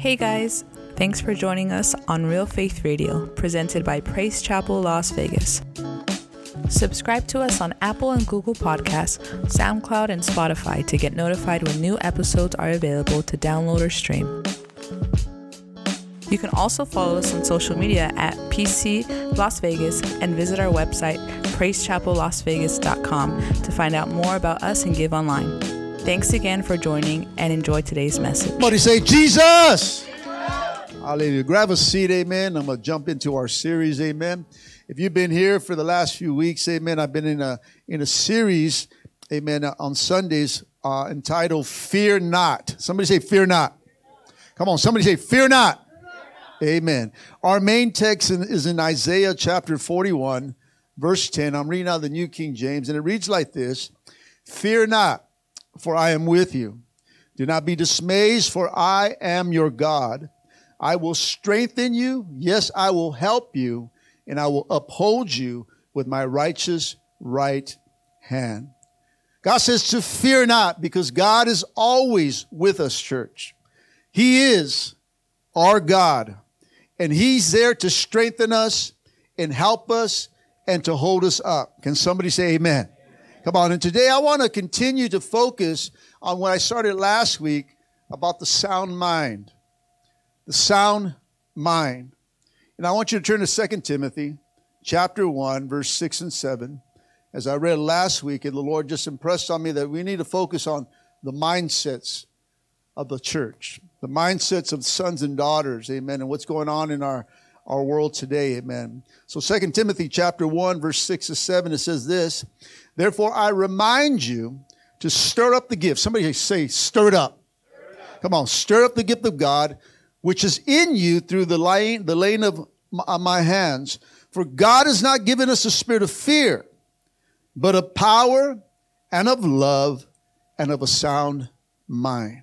Hey guys, thanks for joining us on Real Faith Radio, presented by Praise Chapel Las Vegas. Subscribe to us on Apple and Google Podcasts, SoundCloud, and Spotify to get notified when new episodes are available to download or stream. You can also follow us on social media at PC Las Vegas and visit our website, praisechapellasvegas.com, to find out more about us and give online. Thanks again for joining and enjoy today's message. Somebody say, Jesus! Hallelujah. Grab a seat, amen. I'm going to jump into our series, amen. If you've been here for the last few weeks, amen, I've been in a, in a series, amen, on Sundays uh, entitled Fear Not. Somebody say, Fear Not. Come on, somebody say, Fear Not. Amen. Our main text is in Isaiah chapter 41, verse 10. I'm reading out the New King James, and it reads like this Fear not for I am with you. Do not be dismayed, for I am your God. I will strengthen you. Yes, I will help you, and I will uphold you with my righteous right hand. God says to fear not because God is always with us, church. He is our God, and He's there to strengthen us and help us and to hold us up. Can somebody say amen? Come on. And today I want to continue to focus on what I started last week about the sound mind. The sound mind. And I want you to turn to 2 Timothy chapter 1, verse 6 and 7. As I read last week, and the Lord just impressed on me that we need to focus on the mindsets of the church, the mindsets of sons and daughters, amen, and what's going on in our, our world today, amen. So 2 Timothy chapter 1, verse 6 to 7, it says this, Therefore, I remind you to stir up the gift. Somebody say, stir it up. Stir it up. Come on, stir up the gift of God, which is in you through the laying, the laying of uh, my hands. For God has not given us a spirit of fear, but of power and of love and of a sound mind.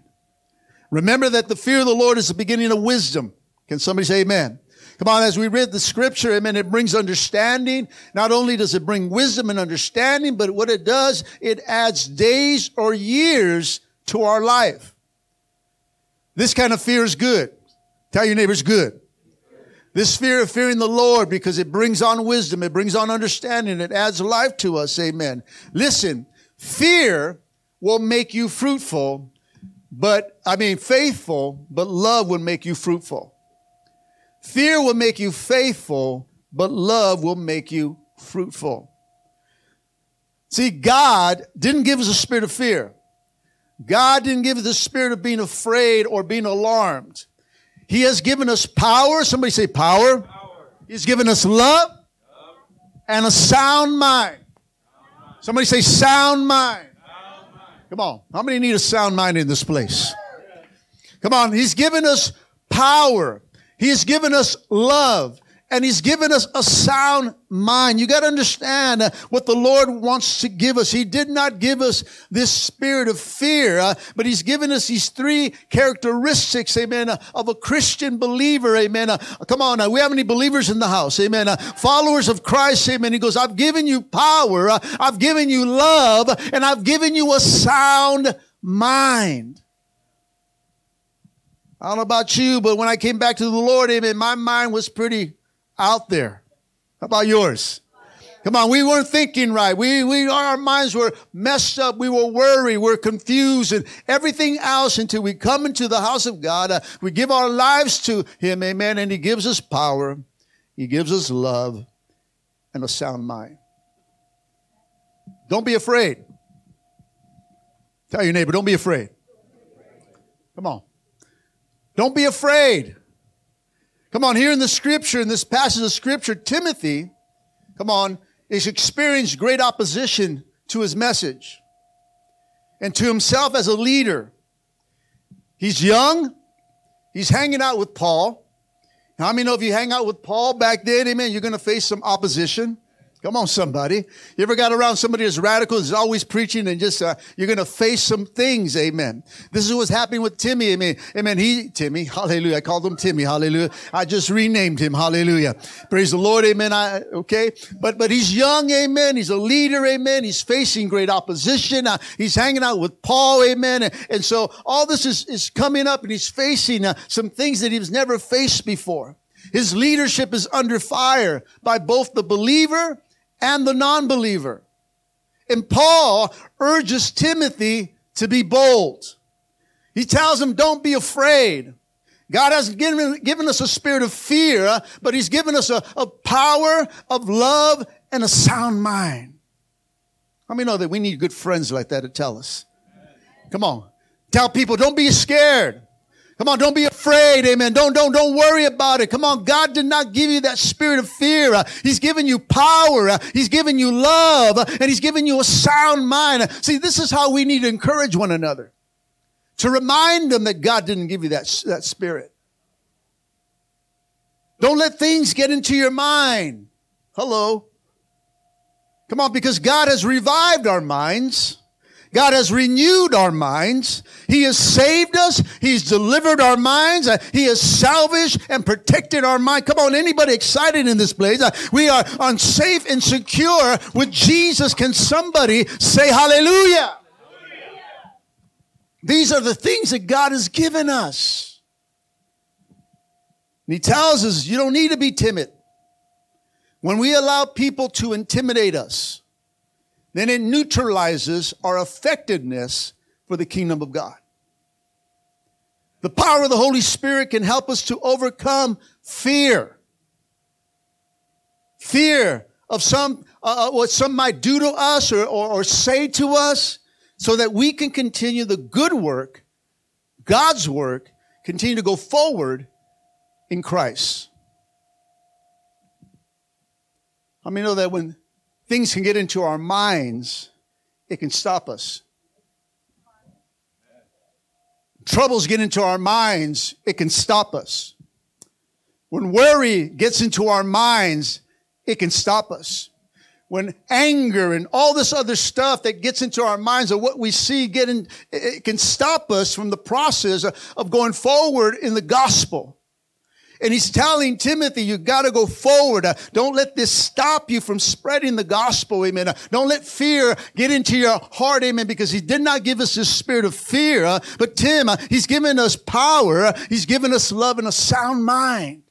Remember that the fear of the Lord is the beginning of wisdom. Can somebody say amen? Come on, as we read the scripture, amen, it brings understanding. Not only does it bring wisdom and understanding, but what it does, it adds days or years to our life. This kind of fear is good. Tell your neighbors good. This fear of fearing the Lord because it brings on wisdom, it brings on understanding, it adds life to us. Amen. Listen, fear will make you fruitful, but I mean faithful, but love will make you fruitful. Fear will make you faithful, but love will make you fruitful. See, God didn't give us a spirit of fear. God didn't give us the spirit of being afraid or being alarmed. He has given us power. Somebody say power. power. He's given us love, love. and a sound mind. Somebody say sound mind. sound mind. Come on. How many need a sound mind in this place? Come on. He's given us power. He has given us love and he's given us a sound mind. You got to understand uh, what the Lord wants to give us. He did not give us this spirit of fear, uh, but he's given us these three characteristics, amen, uh, of a Christian believer, amen. Uh, come on, uh, we have any believers in the house, amen. Followers of Christ, amen. He goes, I've given you power, I've given you love, and I've given you a sound mind. I don't know about you, but when I came back to the Lord, amen, my mind was pretty out there. How about yours? Come on, we weren't thinking right. We, we, our minds were messed up. We were worried. We are confused and everything else until we come into the house of God. Uh, we give our lives to Him, amen, and He gives us power. He gives us love and a sound mind. Don't be afraid. Tell your neighbor, don't be afraid. Come on. Don't be afraid. Come on, here in the scripture, in this passage of scripture, Timothy, come on, is experienced great opposition to his message and to himself as a leader. He's young. He's hanging out with Paul. How many know if you hang out with Paul back then, amen, you're going to face some opposition. Come on, somebody. You ever got around somebody that's radical, is always preaching and just, uh, you're going to face some things. Amen. This is what's happening with Timmy. Amen. Amen. He, Timmy, hallelujah. I called him Timmy. Hallelujah. I just renamed him. Hallelujah. Praise the Lord. Amen. I, okay. But, but he's young. Amen. He's a leader. Amen. He's facing great opposition. Uh, he's hanging out with Paul. Amen. And, and, so all this is, is coming up and he's facing uh, some things that he's never faced before. His leadership is under fire by both the believer and the non-believer. And Paul urges Timothy to be bold. He tells him, don't be afraid. God hasn't given, given us a spirit of fear, but he's given us a, a power of love and a sound mind. How many know that we need good friends like that to tell us? Come on. Tell people, don't be scared. Come on, don't be afraid. Amen. Don't, don't, don't worry about it. Come on. God did not give you that spirit of fear. Uh, he's given you power. Uh, he's given you love uh, and he's given you a sound mind. See, this is how we need to encourage one another to remind them that God didn't give you that, that spirit. Don't let things get into your mind. Hello. Come on, because God has revived our minds. God has renewed our minds. He has saved us. He's delivered our minds. Uh, he has salvaged and protected our mind. Come on, anybody excited in this place? Uh, we are unsafe and secure with Jesus. Can somebody say hallelujah? hallelujah? These are the things that God has given us. And he tells us you don't need to be timid. When we allow people to intimidate us, then it neutralizes our effectiveness for the kingdom of God. The power of the Holy Spirit can help us to overcome fear. Fear of some, uh, uh, what some might do to us or, or, or say to us so that we can continue the good work, God's work, continue to go forward in Christ. I mean, know that when things can get into our minds, it can stop us. Troubles get into our minds, it can stop us. When worry gets into our minds, it can stop us. When anger and all this other stuff that gets into our minds of what we see getting, it can stop us from the process of going forward in the gospel. And he's telling Timothy, you got to go forward. Uh, don't let this stop you from spreading the gospel. Amen. Uh, don't let fear get into your heart. Amen. Because he did not give us this spirit of fear. Uh, but Tim, uh, he's given us power. Uh, he's given us love and a sound mind.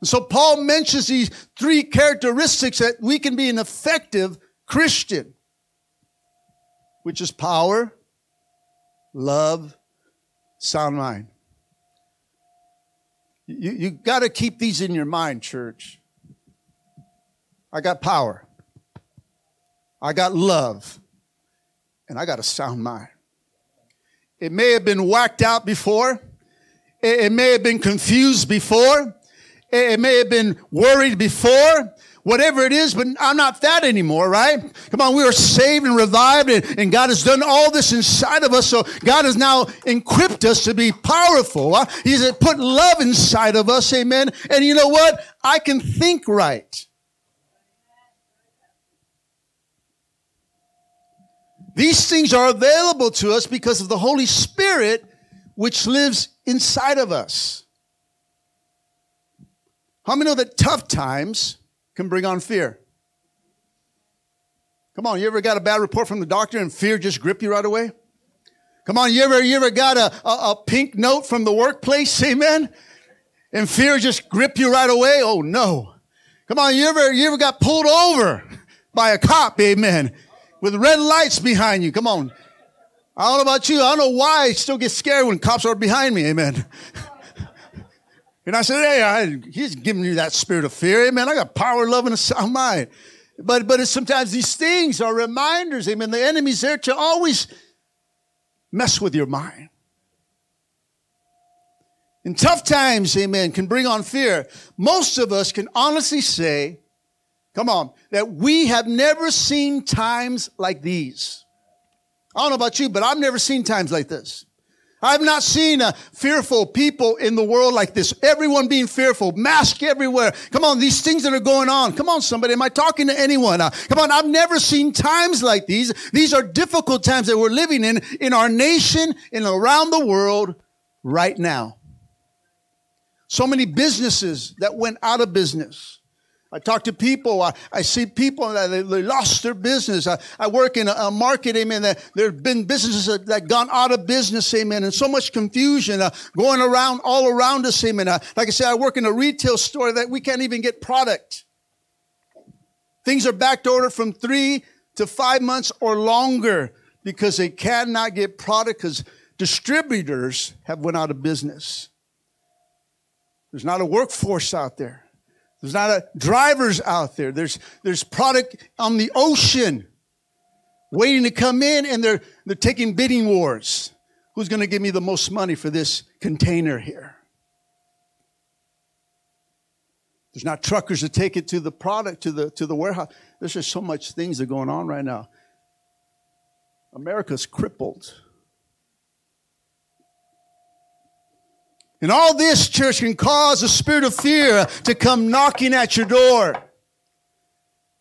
And so Paul mentions these three characteristics that we can be an effective Christian, which is power, love, sound mind. You, you got to keep these in your mind, church. I got power. I got love. And I got a sound mind. It may have been whacked out before. It, may have been confused before. It may have been worried before whatever it is, but I'm not that anymore, right? Come on, we are saved and revived, and, and God has done all this inside of us. So God has now equipped us to be powerful. Huh? He's put love inside of us, amen. And you know what? I can think right. These things are available to us because of the Holy Spirit, which lives inside of us. How many know that tough times can bring on fear. Come on, you ever got a bad report from the doctor and fear just grip you right away? Come on, you ever, you ever got a, a, a pink note from the workplace? Amen. And fear just grip you right away? Oh no. Come on, you ever, you ever got pulled over by a cop? Amen. With red lights behind you. Come on. I don't know about you. I don't know why I still get scared when cops are behind me. Amen. And I said, hey, I, he's giving you that spirit of fear. Amen. I got power, love, and a sound mind. But, but sometimes these things are reminders. Amen. The enemy's there to always mess with your mind. In tough times, amen, can bring on fear. Most of us can honestly say, come on, that we have never seen times like these. I don't know about you, but I've never seen times like this. I've not seen fearful people in the world like this. Everyone being fearful, mask everywhere. Come on, these things that are going on. Come on, somebody. Am I talking to anyone? Uh, come on, I've never seen times like these. These are difficult times that we're living in, in our nation and around the world right now. So many businesses that went out of business. I talk to people. I, I see people that they, they lost their business. I, I work in a, a market, amen. That there have been businesses that, that gone out of business, amen. And so much confusion uh, going around all around us, amen. Uh, like I said, I work in a retail store that we can't even get product. Things are back order from three to five months or longer because they cannot get product because distributors have went out of business. There's not a workforce out there. There's not a drivers out there. There's, there's product on the ocean waiting to come in and they're, they're taking bidding wars. Who's going to give me the most money for this container here? There's not truckers to take it to the product, to the, to the warehouse. There's just so much things that are going on right now. America's crippled. And all this, church, can cause a spirit of fear to come knocking at your door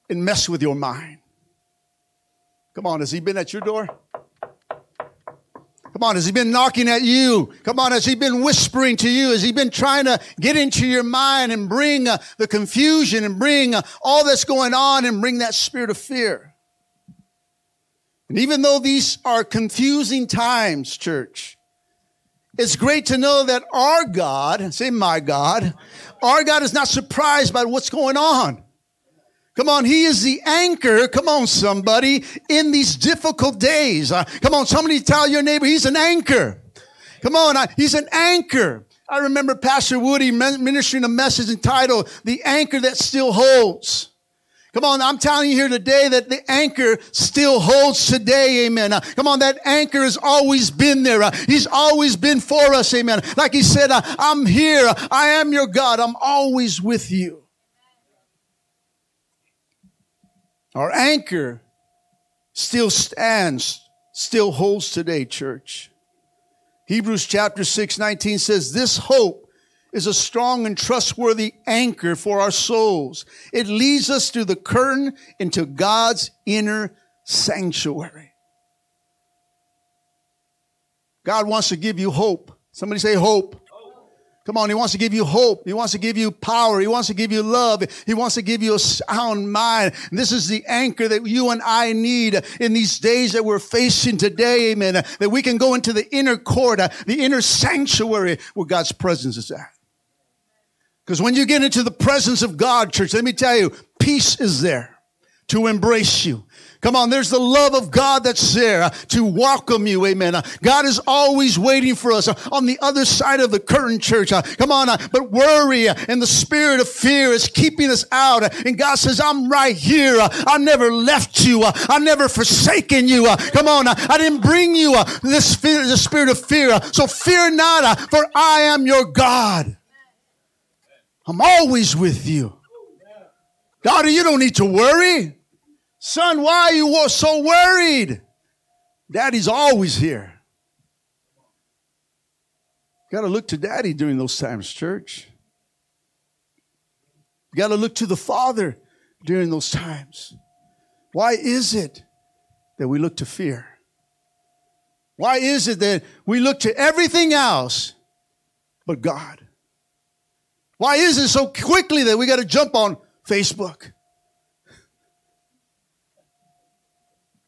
and mess with your mind. Come on, has he been at your door? Come on, has he been knocking at you? Come on, has he been whispering to you? Has he been trying to get into your mind and bring uh, the confusion and bring uh, all that's going on and bring that spirit of fear? And even though these are confusing times, church, it's great to know that our God, say my God, our God is not surprised by what's going on. Come on, He is the anchor. Come on, somebody, in these difficult days. Uh, come on, somebody tell your neighbor He's an anchor. Come on, uh, He's an anchor. I remember Pastor Woody ministering a message entitled The Anchor That Still Holds. Come on, I'm telling you here today that the anchor still holds today, amen. Uh, come on, that anchor has always been there. Uh, he's always been for us, amen. Like he said, uh, I'm here. I am your God. I'm always with you. Our anchor still stands, still holds today, church. Hebrews chapter 6, 19 says, This hope is a strong and trustworthy anchor for our souls. It leads us through the curtain into God's inner sanctuary. God wants to give you hope. Somebody say hope. Come on, He wants to give you hope. He wants to give you power. He wants to give you love. He wants to give you a sound mind. And this is the anchor that you and I need in these days that we're facing today, amen. That we can go into the inner court, uh, the inner sanctuary where God's presence is at. Because when you get into the presence of God, church, let me tell you, peace is there to embrace you. Come on, there's the love of God that's there uh, to welcome you. Amen. Uh, God is always waiting for us uh, on the other side of the curtain, church. Uh, come on, uh, but worry uh, and the spirit of fear is keeping us out. and God says, I'm right here. I never left you. I never forsaken you. come on, I didn't bring you this fear, the spirit of fear. so fear not, for I am your God. I'm always with you. Daughter, you don't need to worry. Son, why are you so worried? Daddy's always here. Got to look to daddy during those times, church. Got to look to the Father during those times. Why is it that we look to fear? Why is it that we look to everything else but God? Why is it so quickly that we got to jump on Facebook?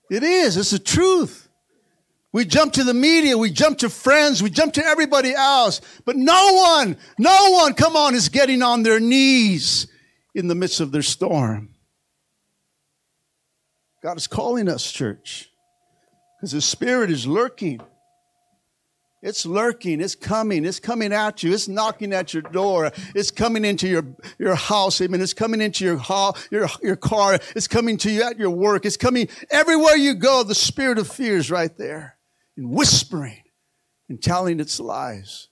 It is. It's the truth. We jump to the media, we jump to friends, we jump to everybody else, but no one, no one, come on, is getting on their knees in the midst of their storm. God is calling us, church, because His Spirit is lurking. It's lurking. It's coming. It's coming at you. It's knocking at your door. It's coming into your, your house. Amen. It's coming into your hall, your, your car. It's coming to you at your work. It's coming everywhere you go. The spirit of fear is right there and whispering and telling its lies.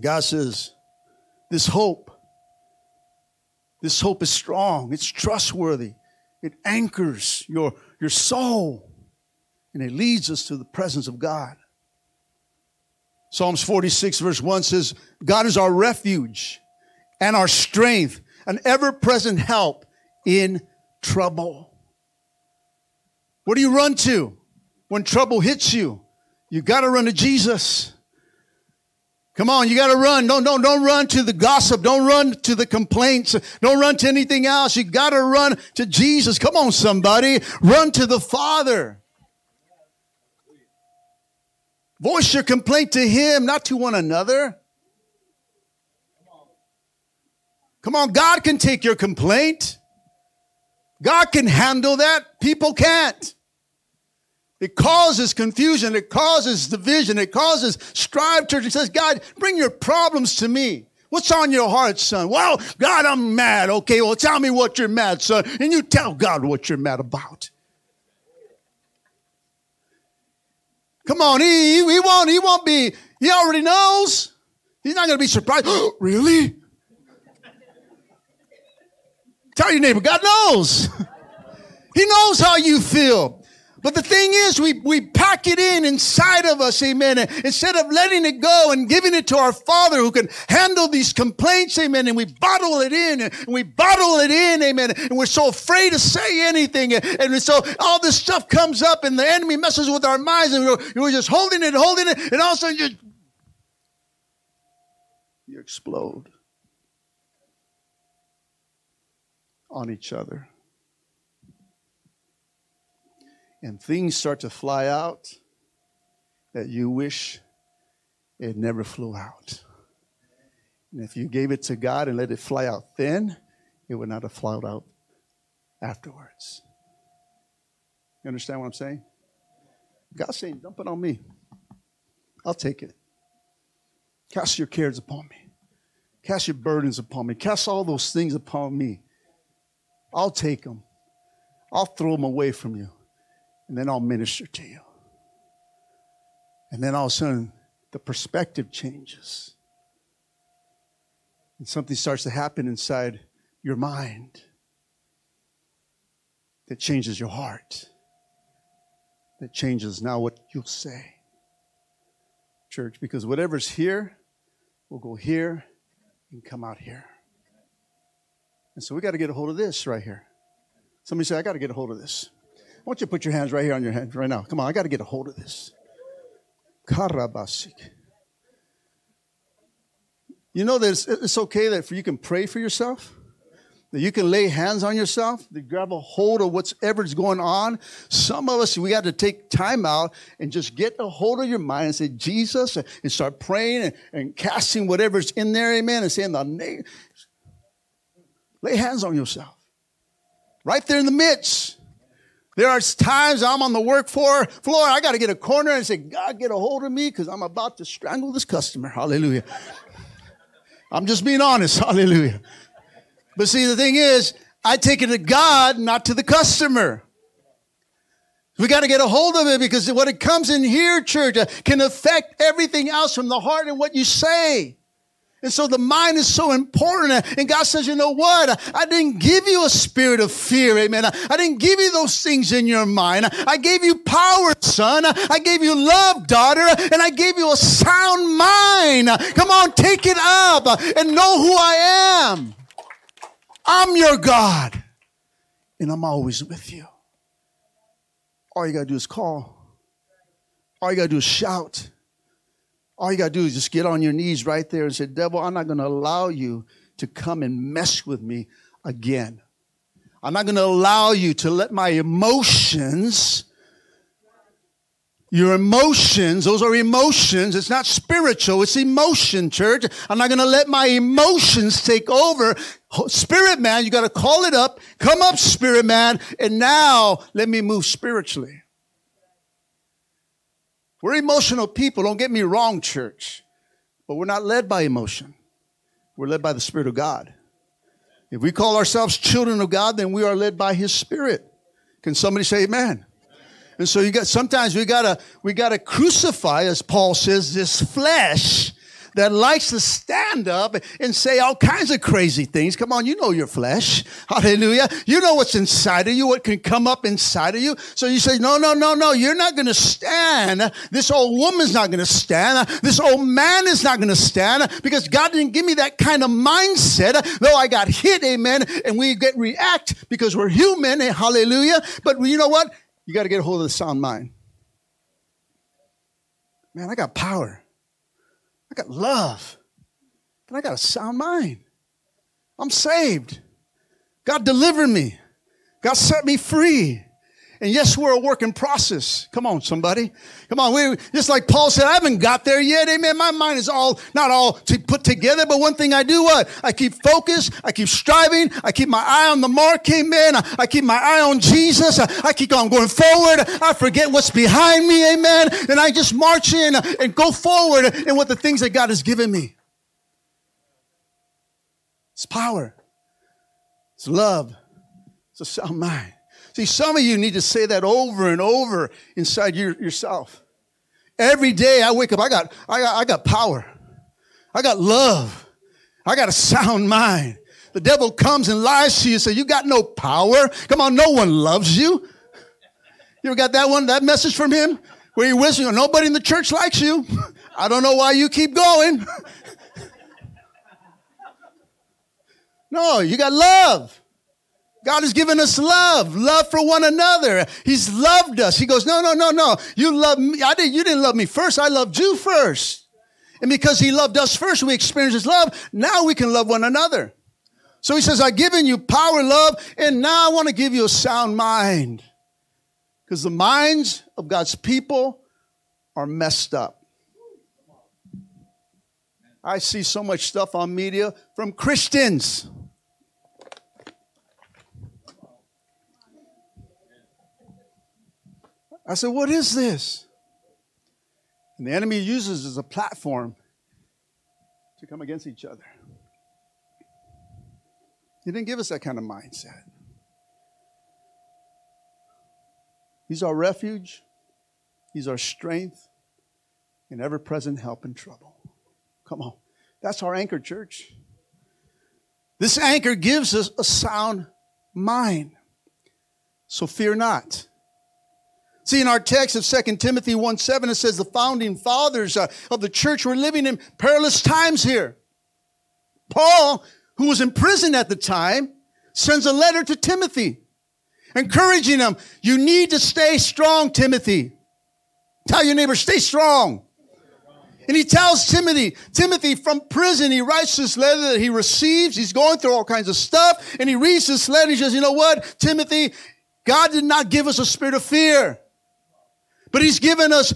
God says, this hope, this hope is strong. It's trustworthy. It anchors your, your soul. And it leads us to the presence of God. Psalms 46 verse 1 says, God is our refuge and our strength, an ever present help in trouble. What do you run to when trouble hits you? You got to run to Jesus. Come on, you got to run. Don't, don't, don't run to the gossip. Don't run to the complaints. Don't run to anything else. You got to run to Jesus. Come on, somebody. Run to the Father. Voice your complaint to Him, not to one another. Come on, God can take your complaint. God can handle that. People can't. It causes confusion. It causes division. It causes strife. Church it says, God, bring your problems to me. What's on your heart, son? Well, God, I'm mad. Okay, well, tell me what you're mad, son. And you tell God what you're mad about. Come on, he, he, won't, he won't be, he already knows. He's not going to be surprised. really? Tell your neighbor, God knows. he knows how you feel. But the thing is, we, we pack it in inside of us, amen. And instead of letting it go and giving it to our Father who can handle these complaints, amen. And we bottle it in and we bottle it in, amen. And we're so afraid to say anything. And so all this stuff comes up and the enemy messes with our minds and we're, we're just holding it, holding it. And all of a sudden you, you explode on each other and things start to fly out that you wish it never flew out. And if you gave it to God and let it fly out then, it would not have flown out afterwards. You understand what I'm saying? God's saying, dump it on me. I'll take it. Cast your cares upon me. Cast your burdens upon me. Cast all those things upon me. I'll take them. I'll throw them away from you and then I'll minister to you. And then all of a sudden, the perspective changes. And something starts to happen inside your mind that changes your heart, that changes now what you'll say. Church, because whatever's here will go here and come out here. And so we got to get a hold of this right here. Somebody say, I got to get a hold of this. Want you put your hands right here on your head right now. Come on, I got to get a hold of this. Karabasik. You know that it's, it's okay that you can pray for yourself? That you can lay hands on yourself, to grab a hold of whatever's going on. Some of us, we got to take time out and just get a hold of your mind and say, Jesus, and start praying and, and casting whatever's in there, amen, and saying the name. Lay hands on yourself. Right there in the midst. There are times I'm on the work floor, floor I got to get a corner and say, God, get a hold of me because I'm about to strangle this customer. Hallelujah. I'm just being honest. Hallelujah. But see, the thing is, I take it to God, not to the customer. We got to get a hold of it because what it comes in here, church, uh, can affect everything else from the heart and what you say. And so the mind is so important. And God says, you know what? I didn't give you a spirit of fear. Amen. I didn't give you those things in your mind. I gave you power, son. I gave you love, daughter. And I gave you a sound mind. Come on, take it up and know who I am. I'm your God. And I'm always with you. All you got to do is call. All you got to do is shout. All you got to do is just get on your knees right there and say, Devil, I'm not going to allow you to come and mess with me again. I'm not going to allow you to let my emotions, your emotions, those are emotions. It's not spiritual, it's emotion, church. I'm not going to let my emotions take over. Spirit man, you got to call it up. Come up, spirit man. And now let me move spiritually. We're emotional people. Don't get me wrong, church. But we're not led by emotion. We're led by the Spirit of God. If we call ourselves children of God, then we are led by His Spirit. Can somebody say amen? And so you got sometimes we gotta we gotta crucify, as Paul says, this flesh that likes to stand up and say all kinds of crazy things. Come on, you know your flesh. Hallelujah. You know what's inside of you, what can come up inside of you. So you say, no, no, no, no, you're not going to stand. This old woman's not going to stand. This old man is not going to stand because God didn't give me that kind of mindset. Though I got hit, amen, and we get react because we're human, eh, hallelujah. But you know what? You got to get a hold of the sound mind. Man, I got power. I got love. And I got a sound mind. I'm saved. God delivered me. God set me free. And yes, we're a work in process. Come on, somebody. Come on. We just like Paul said, I haven't got there yet. Amen. My mind is all, not all to put together, but one thing I do what? I keep focused. I keep striving. I keep my eye on the mark. Amen. I, I keep my eye on Jesus. I, I, keep on going forward. I forget what's behind me. Amen. And I just march in and go forward in what the things that God has given me. It's power. It's love. It's a sound mind. See, some of you need to say that over and over inside your, yourself. Every day I wake up, I got, I got, I got power. I got love. I got a sound mind. The devil comes and lies to you and say, you got no power. Come on, no one loves you. You ever got that one, that message from him? Where you're whispering, nobody in the church likes you. I don't know why you keep going. no, you got love. God has given us love, love for one another. He's loved us. He goes, no, no, no, no. You love me. I didn't, you didn't love me first. I loved you first. And because he loved us first, we experienced his love. Now we can love one another. So he says, I've given you power, love, and now I want to give you a sound mind. Because the minds of God's people are messed up. I see so much stuff on media from Christians I said, What is this? And the enemy uses as a platform to come against each other. He didn't give us that kind of mindset. He's our refuge, He's our strength, and ever present help in trouble. Come on. That's our anchor, church. This anchor gives us a sound mind. So fear not. See, in our text of 2 Timothy 1 7, it says the founding fathers uh, of the church were living in perilous times here. Paul, who was in prison at the time, sends a letter to Timothy, encouraging him, You need to stay strong, Timothy. Tell your neighbor, stay strong. And he tells Timothy, Timothy from prison, he writes this letter that he receives. He's going through all kinds of stuff. And he reads this letter. He says, You know what, Timothy, God did not give us a spirit of fear but He's given us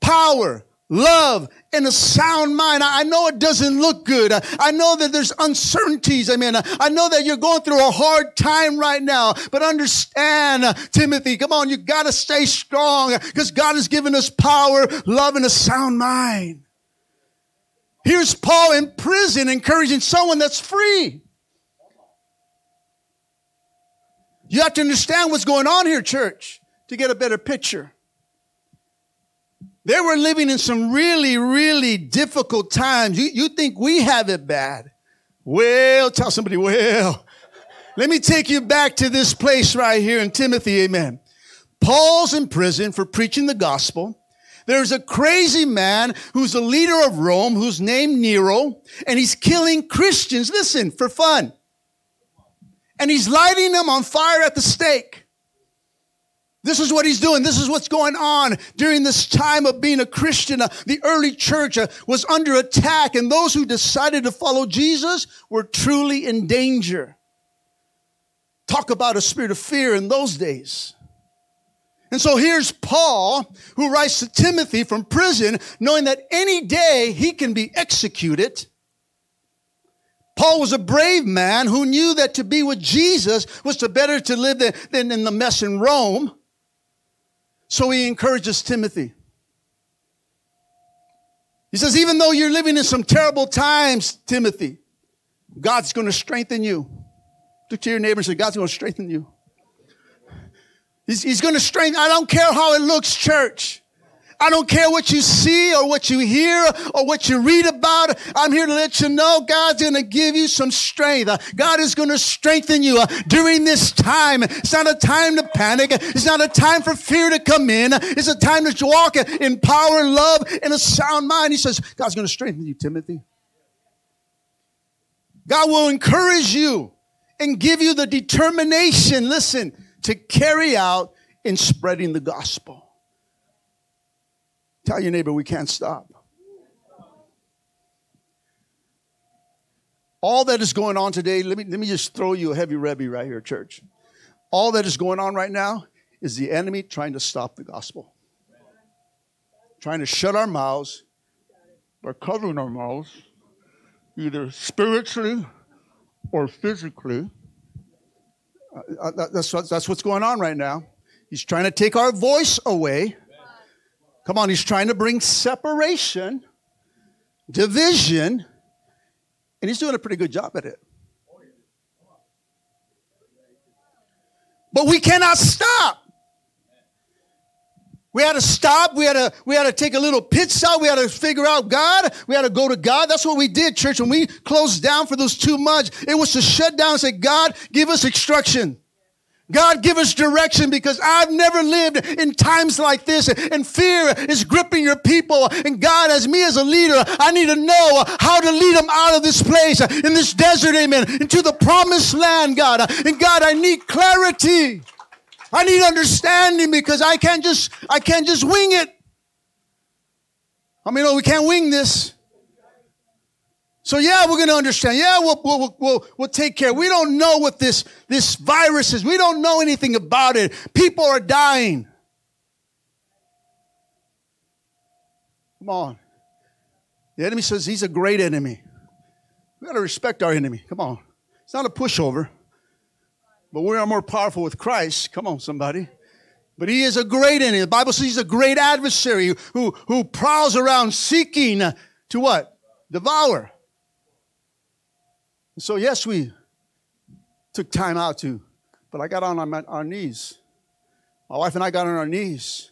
power, love, and a sound mind. I know it doesn't look good. I know that there's uncertainties. I mean, I know that you're going through a hard time right now, but understand, Timothy, come on, you gotta stay strong because God has given us power, love, and a sound mind. Here's Paul in prison encouraging someone that's free. You have to understand what's going on here, church, to get a better picture. They were living in some really, really difficult times. You, you think we have it bad. Well, tell somebody, well, let me take you back to this place right here in Timothy, amen. Paul's in prison for preaching the gospel. There's a crazy man who's the leader of Rome, who's named Nero, and he's killing Christians, listen, for fun. And he's lighting them on fire at the stake. This is what he's doing. This is what's going on during this time of being a Christian. Uh, the early church uh, was under attack, and those who decided to follow Jesus were truly in danger. Talk about a spirit of fear in those days. And so here's Paul, who writes to Timothy from prison, knowing that any day he can be executed. Paul was a brave man who knew that to be with Jesus was to better to live than, than in the mess in Rome. So he encourages Timothy. He says, even though you're living in some terrible times, Timothy, God's going to strengthen you. Look to your neighbor and say, God's going to strengthen you. He's, he's going to strengthen. I don't care how it looks, church. I don't care what you see or what you hear or what you read about. I'm here to let you know God's going to give you some strength. God is going to strengthen you uh, during this time. It's not a time to panic. It's not a time for fear to come in. It's a time to walk in power, and love, and a sound mind. He says, God's going to strengthen you, Timothy. God will encourage you and give you the determination, listen, to carry out in spreading the gospel. Tell your neighbor we can't stop. All that is going on today, let me, let me just throw you a heavy rebby right here, church. All that is going on right now is the enemy trying to stop the gospel, trying to shut our mouths by covering our mouths, either spiritually or physically. Uh, uh that's, what, that's what's going on right now. He's trying to take our voice away. Come on, he's trying to bring separation, division, and he's doing a pretty good job at it. But we cannot stop. We had to stop. We had to, we had to take a little pit stop. We had to figure out God. We had to go to God. That's what we did, church. When we closed down for those two months, it was to shut down and say, God, give us instruction. God, give us direction because I've never lived in times like this and fear is gripping your people. And God, as me as a leader, I need to know how to lead them out of this place, in this desert, amen, into the promised land, God. And God, I need clarity. I need understanding because I can't just, I can't just wing it. I mean, no, we can't wing this. So yeah, we're going to understand. Yeah, we'll, we'll, we'll, we'll take care. We don't know what this, this virus is. We don't know anything about it. People are dying. Come on. The enemy says he's a great enemy. We got to respect our enemy. Come on. It's not a pushover. But we are more powerful with Christ. Come on, somebody. But he is a great enemy. The Bible says he's a great adversary who, who prowls around seeking to what? Devour. So, yes, we took time out to, but I got on our, our knees. My wife and I got on our knees.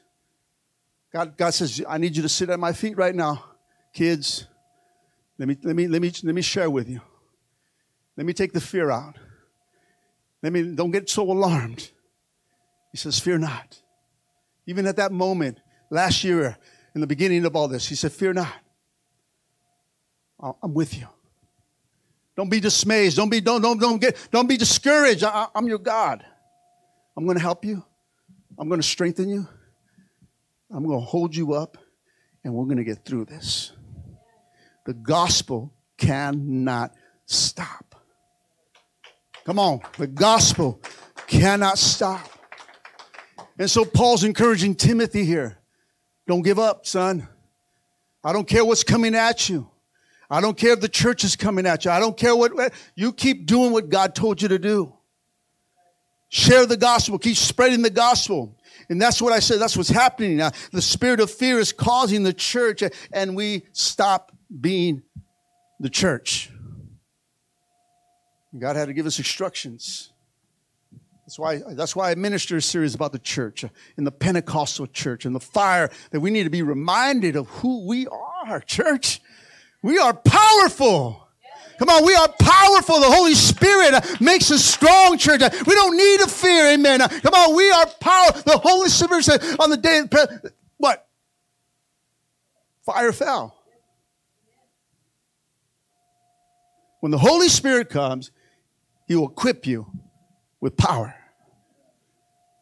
God, God says, I need you to sit at my feet right now. Kids, let me, let me, let me, let me share with you. Let me take the fear out. Let me, don't get so alarmed. He says, Fear not. Even at that moment, last year, in the beginning of all this, he said, Fear not. I'm with you. Don't be dismayed. Don't be, don't, don't, don't get, don't be discouraged. I, I'm your God. I'm going to help you. I'm going to strengthen you. I'm going to hold you up and we're going to get through this. The gospel cannot stop. Come on. The gospel cannot stop. And so Paul's encouraging Timothy here. Don't give up, son. I don't care what's coming at you. I don't care if the church is coming at you. I don't care what, you keep doing what God told you to do. Share the gospel. Keep spreading the gospel. And that's what I said. That's what's happening now. The spirit of fear is causing the church and we stop being the church. God had to give us instructions. That's why, that's why I minister a series about the church in the Pentecostal church and the fire that we need to be reminded of who we are, church. We are powerful. Come on, we are powerful. The Holy Spirit makes us strong, church. We don't need to fear, amen. Come on, we are powerful. The Holy Spirit said on the day, of what? Fire fell. When the Holy Spirit comes, He will equip you with power.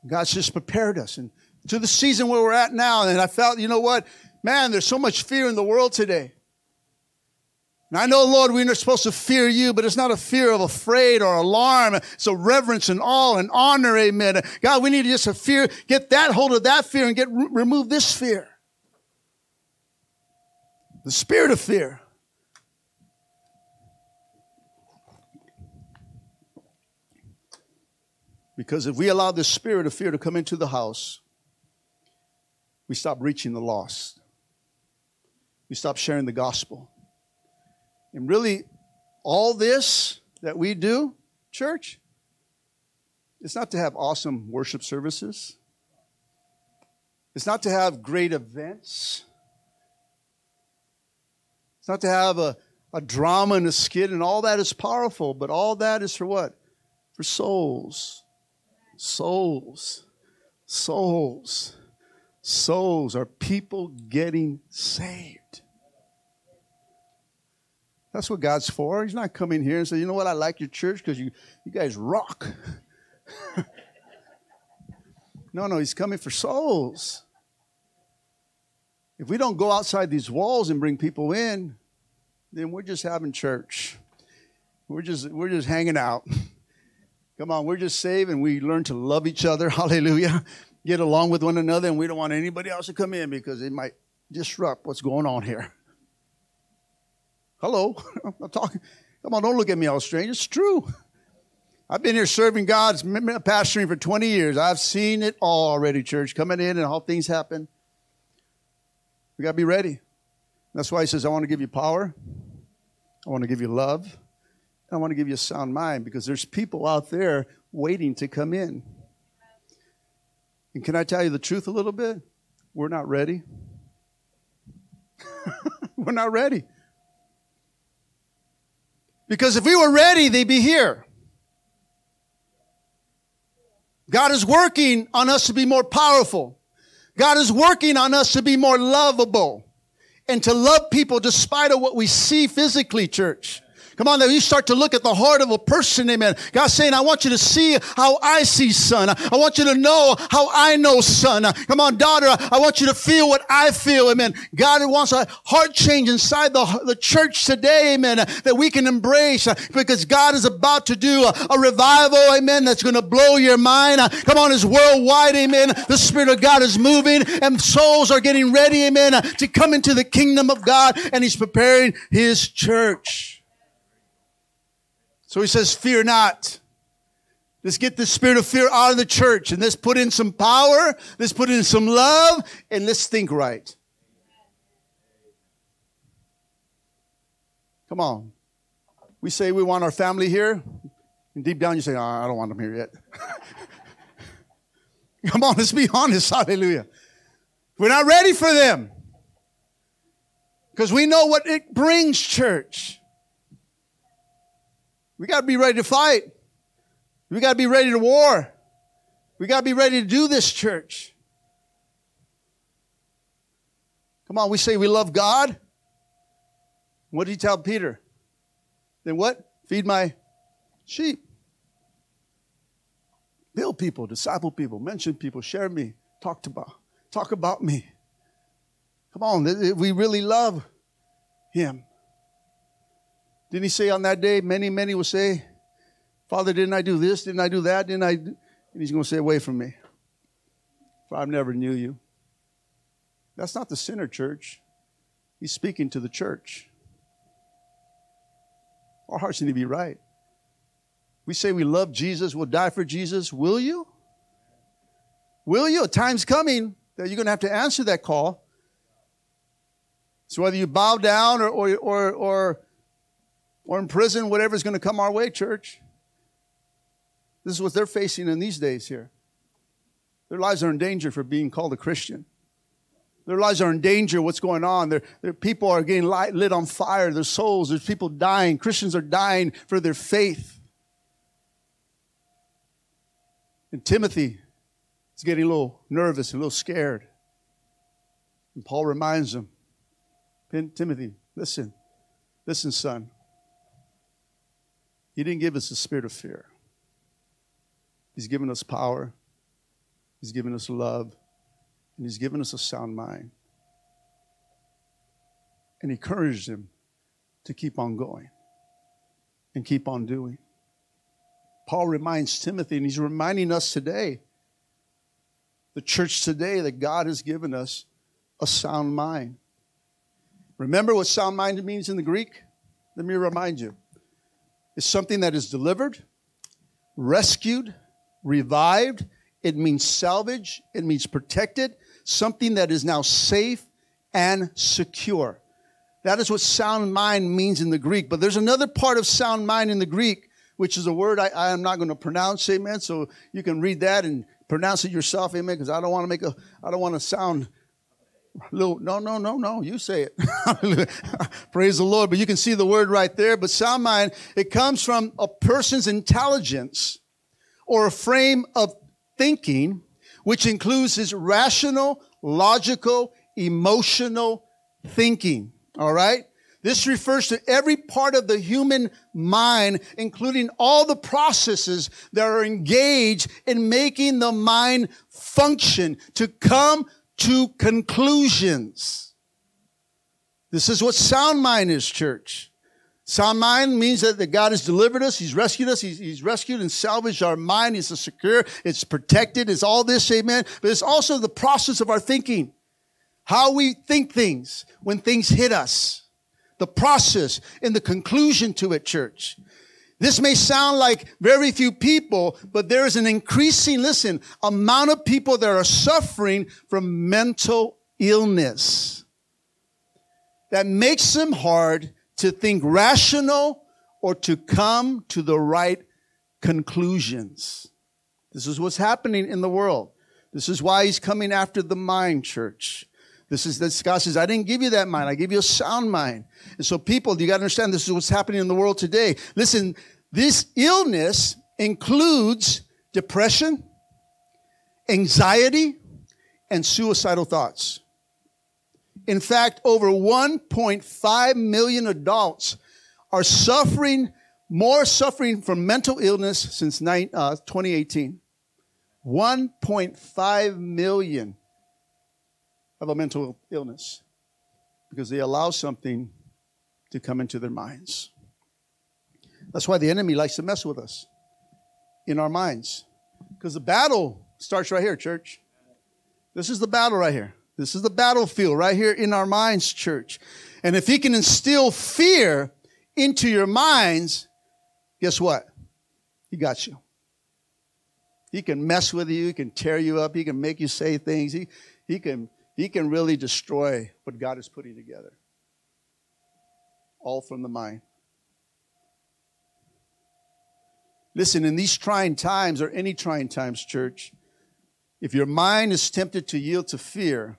God's just prepared us. And to the season where we're at now, and I felt, you know what? Man, there's so much fear in the world today. And I know, Lord, we're not supposed to fear you, but it's not a fear of afraid or alarm. It's a reverence and awe and honor. Amen. God, we need to just a fear, get that hold of that fear and get remove this fear. The spirit of fear. Because if we allow the spirit of fear to come into the house, we stop reaching the lost. We stop sharing the gospel. And really, all this that we do, church, it's not to have awesome worship services. It's not to have great events. It's not to have a, a drama and a skit, and all that is powerful, but all that is for what? For souls. Souls. Souls. Souls are people getting saved. That's what God's for. He's not coming here and saying, you know what, I like your church because you, you guys rock. no, no, He's coming for souls. If we don't go outside these walls and bring people in, then we're just having church. We're just we're just hanging out. Come on, we're just saved and we learn to love each other. Hallelujah. Get along with one another, and we don't want anybody else to come in because it might disrupt what's going on here. Hello, I'm not talking. Come on, don't look at me all strange. It's true. I've been here serving God, pastoring for 20 years. I've seen it all already, church, coming in and how things happen. We got to be ready. That's why he says, I want to give you power. I want to give you love. I want to give you a sound mind because there's people out there waiting to come in. And can I tell you the truth a little bit? We're not ready. We're not ready. Because if we were ready, they'd be here. God is working on us to be more powerful. God is working on us to be more lovable and to love people despite of what we see physically, church. Come on, now you start to look at the heart of a person, amen. God's saying, I want you to see how I see son. I want you to know how I know son. Come on, daughter, I want you to feel what I feel, amen. God wants a heart change inside the, the church today, amen, that we can embrace because God is about to do a, a revival, amen, that's going to blow your mind. Come on, it's worldwide, amen. The Spirit of God is moving and souls are getting ready, amen, to come into the kingdom of God and He's preparing His church. So he says, fear not. Let's get the spirit of fear out of the church and let's put in some power, let's put in some love, and let's think right. Come on. We say we want our family here, and deep down you say, oh, I don't want them here yet. Come on, let's be honest. Hallelujah. We're not ready for them because we know what it brings, church. We got to be ready to fight. We got to be ready to war. We got to be ready to do this, church. Come on, we say we love God. What did he tell Peter? Then what? Feed my sheep. Build people, disciple people, mention people, share me, talk about, talk about me. Come on, we really love him. Didn't he say on that day, many, many will say, Father, didn't I do this? Didn't I do that? Didn't I? And he's going to say, Away from me. For I never knew you. That's not the sinner church. He's speaking to the church. Our hearts need to be right. We say we love Jesus, we'll die for Jesus. Will you? Will you? A time's coming that you're going to have to answer that call. So whether you bow down or, or, or, or or in prison, whatever's going to come our way, church. This is what they're facing in these days here. Their lives are in danger for being called a Christian. Their lives are in danger. What's going on? Their, their people are getting light, lit on fire. Their souls. There's people dying. Christians are dying for their faith. And Timothy is getting a little nervous, and a little scared. And Paul reminds him, Timothy, listen, listen, son. He didn't give us a spirit of fear. He's given us power, He's given us love, and He's given us a sound mind. And he encouraged him to keep on going and keep on doing. Paul reminds Timothy, and he's reminding us today, the church today, that God has given us a sound mind. Remember what sound mind means in the Greek? Let me remind you is something that is delivered, rescued, revived. It means salvage. It means protected. Something that is now safe and secure. That is what sound mind means in the Greek. But there's another part of sound mind in the Greek, which is a word I, I am not going to pronounce, amen. So you can read that and pronounce it yourself, amen, because I don't want to make a, I don't want to sound Little, no, no, no, no. You say it. Praise the Lord. But you can see the word right there. But sound mind, it comes from a person's intelligence or a frame of thinking, which includes his rational, logical, emotional thinking. All right? This refers to every part of the human mind, including all the processes that are engaged in making the mind function to come to conclusions. This is what sound mind is, church. Sound mind means that, that God has delivered us. He's rescued us. He's, he's rescued and salvaged our mind. It's secure. It's protected. It's all this, amen. But it's also the process of our thinking. How we think things when things hit us the process and the conclusion to it, church. This may sound like very few people, but there is an increasing, listen, amount of people that are suffering from mental illness that makes them hard to think rational or to come to the right conclusions. This is what's happening in the world. This is why he's coming after the mind, church. This is this God says, I didn't give you that mind. I gave you a sound mind. And so people, you got to understand this is what's happening in the world today. Listen, this illness includes depression, anxiety, and suicidal thoughts. In fact, over 1.5 million adults are suffering, more suffering from mental illness since uh, 2018. 1.5 million of a mental illness because they allow something to come into their minds. That's why the enemy likes to mess with us in our minds because the battle starts right here, church. This is the battle right here. This is the battlefield right here in our minds, church. And if he can instill fear into your minds, guess what? He got you. He can mess with you. He can tear you up. He can make you say things. He, he can he can really destroy what God is putting together. All from the mind. Listen, in these trying times, or any trying times, church, if your mind is tempted to yield to fear,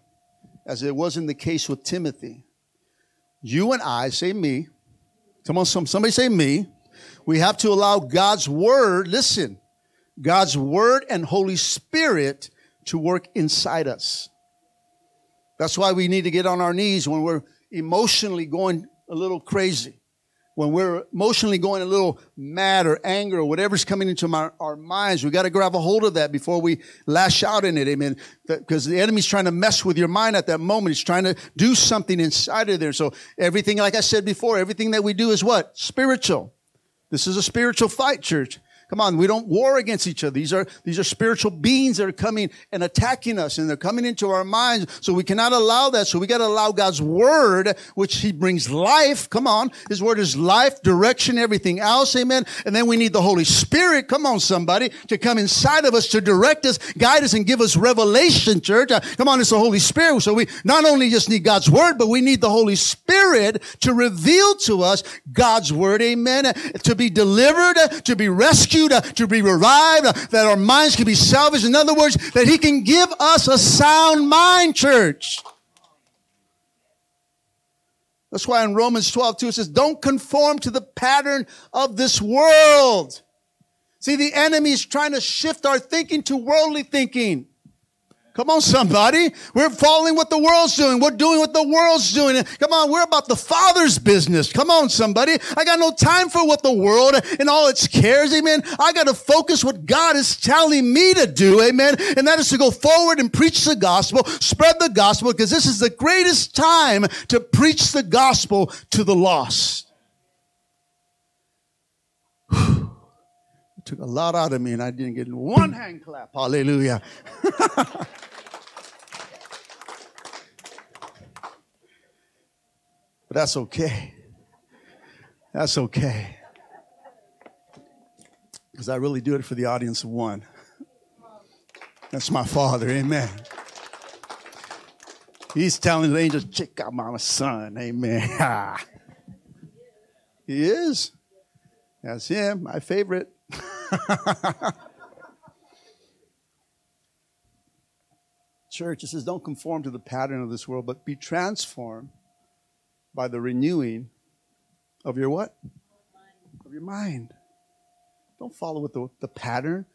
as it was in the case with Timothy, you and I, say me, come on, somebody say me, we have to allow God's word, listen, God's word and Holy Spirit to work inside us. That's why we need to get on our knees when we're emotionally going a little crazy. When we're emotionally going a little mad or anger or whatever's coming into our, our minds, we got to grab a hold of that before we lash out in it. Amen. Because the enemy's trying to mess with your mind at that moment. He's trying to do something inside of there. So everything, like I said before, everything that we do is what? Spiritual. This is a spiritual fight, church. Come on, we don't war against each other. These are, these are spiritual beings that are coming and attacking us and they're coming into our minds. So we cannot allow that. So we got to allow God's word, which he brings life. Come on. His word is life, direction, everything else. Amen. And then we need the Holy Spirit. Come on, somebody to come inside of us to direct us, guide us and give us revelation, church. Come on. It's the Holy Spirit. So we not only just need God's word, but we need the Holy Spirit to reveal to us God's word. Amen. To be delivered, to be rescued to be revived, that our minds can be salvaged. In other words, that He can give us a sound mind, church. That's why in Romans 12, 2, it says, Don't conform to the pattern of this world. See, the enemy is trying to shift our thinking to worldly thinking. Come on, somebody. We're following what the world's doing. We're doing what the world's doing. Come on, we're about the Father's business. Come on, somebody. I got no time for what the world and all its cares. Amen. I got to focus what God is telling me to do. Amen. And that is to go forward and preach the gospel, spread the gospel, because this is the greatest time to preach the gospel to the lost. It took a lot out of me and I didn't get one hand clap. Hallelujah. But that's okay. That's okay. Because I really do it for the audience of one. That's my father. Amen. He's telling the angels, check out my son. Amen. he is. That's him, my favorite. Church, it says, don't conform to the pattern of this world, but be transformed by the renewing of your what? Of your mind. Don't follow with the, the pattern.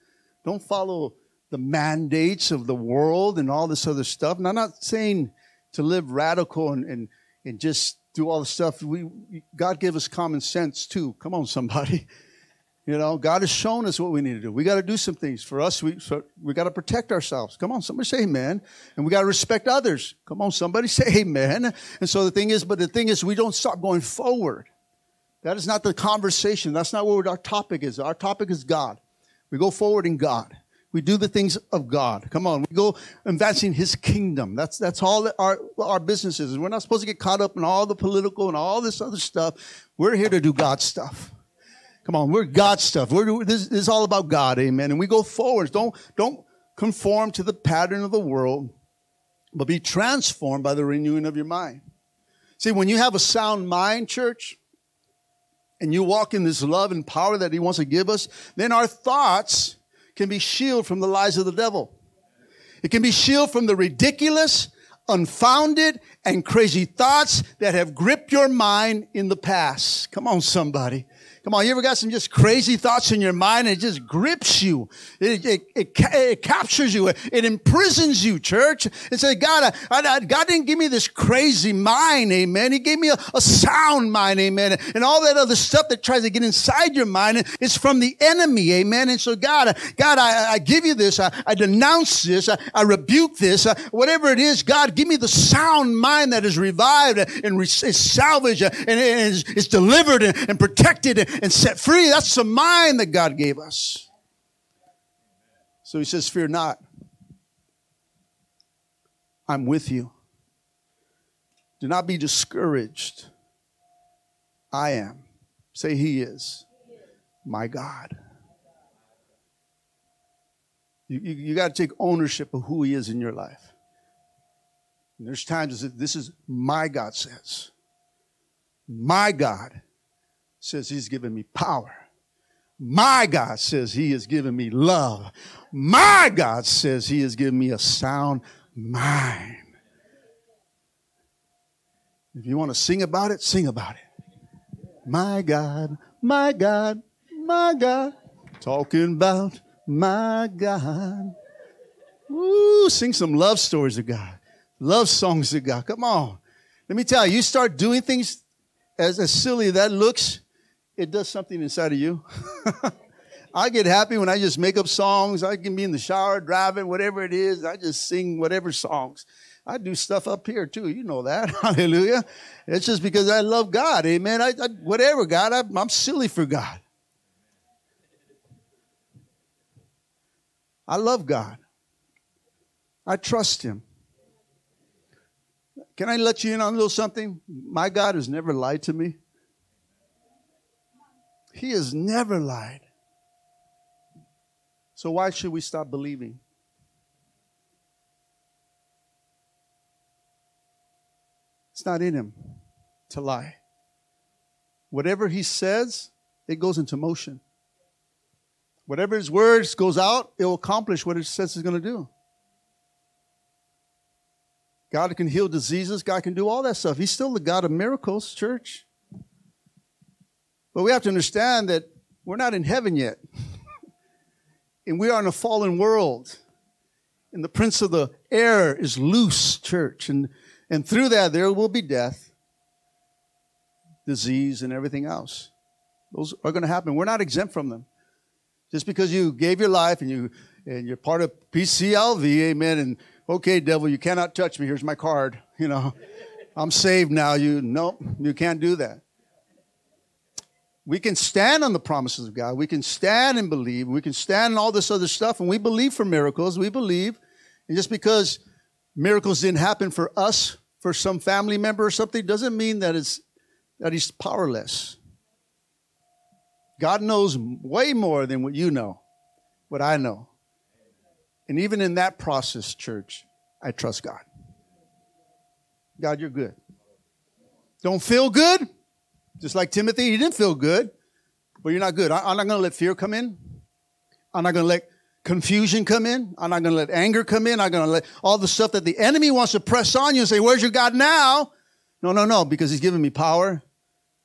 Don't follow the mandates of the world and all this other stuff. And I'm not saying to live radical and, and, and just do all the stuff. We, God gave us common sense too. Come on, somebody. You know, God has shown us what we need to do. We got to do some things for us. We we got to protect ourselves. Come on, somebody say amen. And we got to respect others. Come on, somebody say amen. And so the thing is, but the thing is, we don't stop going forward. That is not the conversation. That's not what our topic is. Our topic is God. We go forward in God. We do the things of God. Come on, we go advancing His kingdom. That's that's all that our our business is. We're not supposed to get caught up in all the political and all this other stuff. We're here to do God's stuff. Come on, we're God stuff. We're, this, this is all about God, amen. And we go forward. Don't, don't conform to the pattern of the world, but be transformed by the renewing of your mind. See, when you have a sound mind, church, and you walk in this love and power that He wants to give us, then our thoughts can be shielded from the lies of the devil. It can be shielded from the ridiculous, unfounded, and crazy thoughts that have gripped your mind in the past. Come on, somebody. Come on, you ever got some just crazy thoughts in your mind and it just grips you? It, it, it, it captures you. It, imprisons you, church. And say, God, I, I, God didn't give me this crazy mind, amen. He gave me a, a, sound mind, amen. And all that other stuff that tries to get inside your mind is from the enemy, amen. And so, God, God, I, I give you this. I, I denounce this. I, I rebuke this. Whatever it is, God, give me the sound mind that is revived and is salvaged and is, is delivered and, and protected and set free. That's the mind that God gave us. So he says, Fear not. I'm with you. Do not be discouraged. I am. Say, He is my God. You, you, you got to take ownership of who He is in your life. And there's times that this is my God says. My God says he's given me power. My God says he has given me love. My God says he has given me a sound mind. If you want to sing about it, sing about it. My God, my God, my God, talking about my God. Ooh, sing some love stories of God, love songs of God. Come on. Let me tell you, you start doing things as, as silly that looks, it does something inside of you. I get happy when I just make up songs. I can be in the shower, driving, whatever it is. I just sing whatever songs. I do stuff up here too. You know that. Hallelujah. It's just because I love God. Amen. I, I whatever, God. I, I'm silly for God. I love God. I trust Him. Can I let you in on a little something? My God has never lied to me. He has never lied. So why should we stop believing? It's not in him to lie. Whatever he says, it goes into motion. Whatever his words goes out, it will accomplish what it says it's going to do. God can heal diseases. God can do all that stuff. He's still the God of miracles, church. But we have to understand that we're not in heaven yet. and we are in a fallen world. And the prince of the air is loose, church. And, and through that, there will be death, disease, and everything else. Those are going to happen. We're not exempt from them. Just because you gave your life and you and you're part of PCLV, amen. And okay, devil, you cannot touch me. Here's my card. You know, I'm saved now. You nope, you can't do that. We can stand on the promises of God. We can stand and believe. We can stand on all this other stuff, and we believe for miracles. We believe. And just because miracles didn't happen for us, for some family member or something, doesn't mean that it's that he's powerless. God knows way more than what you know, what I know. And even in that process, church, I trust God. God, you're good. Don't feel good? Just like Timothy, he didn't feel good, but you're not good. I, am not going to let fear come in. I'm not going to let confusion come in. I'm not going to let anger come in. I'm going to let all the stuff that the enemy wants to press on you and say, Where's your God now? No, no, no, because He's given me power,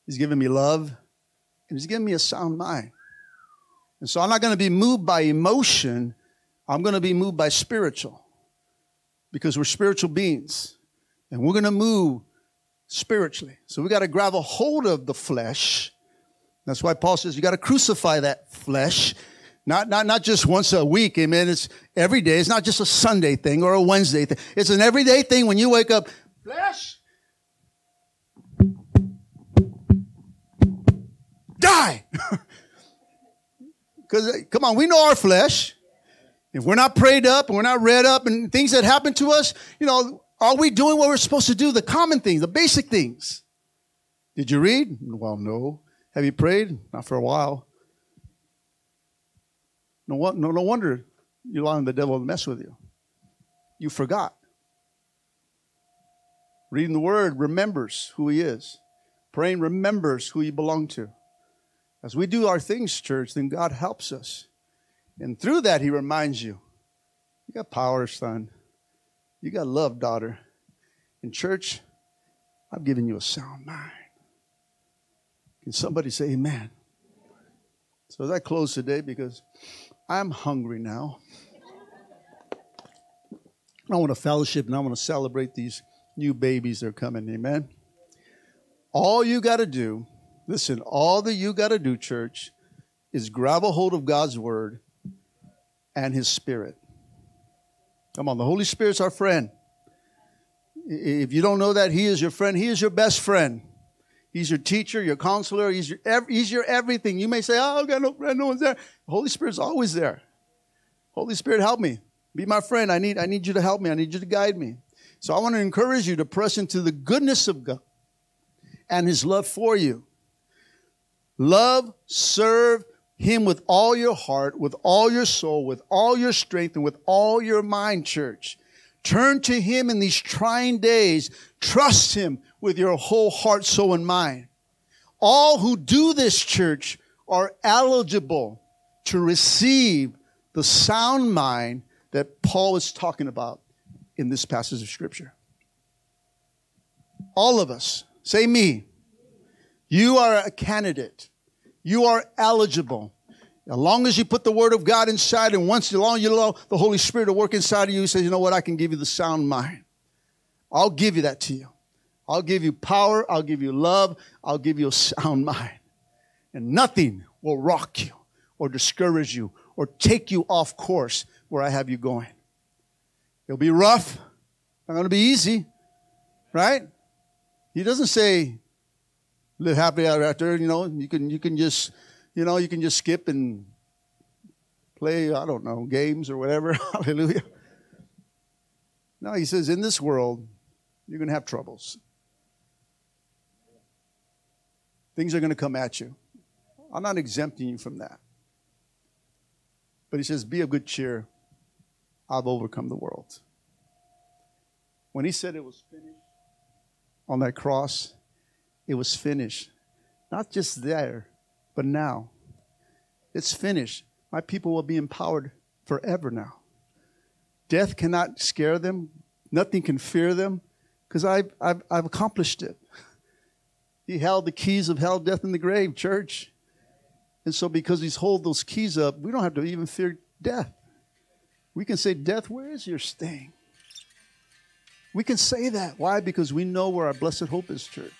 He's given me love, and He's given me a sound mind. And so I'm not going to be moved by emotion, I'm going to be moved by spiritual because we're spiritual beings and we're going to move spiritually. So we got to grab a hold of the flesh. That's why Paul says you got to crucify that flesh not, not, not just once a week, amen. It's every day. It's not just a Sunday thing or a Wednesday thing. It's an everyday thing when you wake up. Flesh, die. Because, come on, we know our flesh. If we're not prayed up and we're not read up and things that happen to us, you know, are we doing what we're supposed to do? The common things, the basic things. Did you read? Well, no. Have you prayed? Not for a while. No, no, no wonder you're allowing the devil to mess with you. You forgot. Reading the word remembers who he is. Praying remembers who you belong to. As we do our things, church, then God helps us. And through that, he reminds you you got power, son. You got love, daughter. In church, I've given you a sound mind. Can somebody say amen? So as I close today, because I'm hungry now. I want to fellowship and I want to celebrate these new babies that are coming. Amen. All you got to do, listen, all that you got to do, church, is grab a hold of God's word and his spirit. Come on, the Holy Spirit's our friend. If you don't know that, he is your friend, he is your best friend. He's your teacher, your counselor. He's your, he's your everything. You may say, oh, I got no friend, no one's there. The Holy Spirit's always there. Holy Spirit, help me. Be my friend. I need, I need you to help me. I need you to guide me. So I want to encourage you to press into the goodness of God and his love for you. Love, serve him with all your heart, with all your soul, with all your strength, and with all your mind, church. Turn to him in these trying days. Trust him with your whole heart, soul, and mind. All who do this, church, are eligible to receive the sound mind that Paul is talking about in this passage of Scripture. All of us, say me, you are a candidate. You are eligible. As long as you put the Word of God inside, and once long as you allow the Holy Spirit to work inside of you, He says, you know what, I can give you the sound mind. I'll give you that to you. I'll give you power. I'll give you love. I'll give you a sound mind. And nothing will rock you or discourage you or take you off course where I have you going. It'll be rough. It's not going to be easy. Right? He doesn't say, live happily ever after. You know, you can, you can just, you know, you can just skip and play, I don't know, games or whatever. Hallelujah. No, he says, in this world, you're going to have troubles. Things are going to come at you. I'm not exempting you from that. But he says, Be of good cheer. I've overcome the world. When he said it was finished on that cross, it was finished. Not just there, but now. It's finished. My people will be empowered forever now. Death cannot scare them, nothing can fear them, because I've, I've, I've accomplished it. He held the keys of hell, death, and the grave, church. And so, because he's hold those keys up, we don't have to even fear death. We can say, Death, where is your sting? We can say that. Why? Because we know where our blessed hope is, church.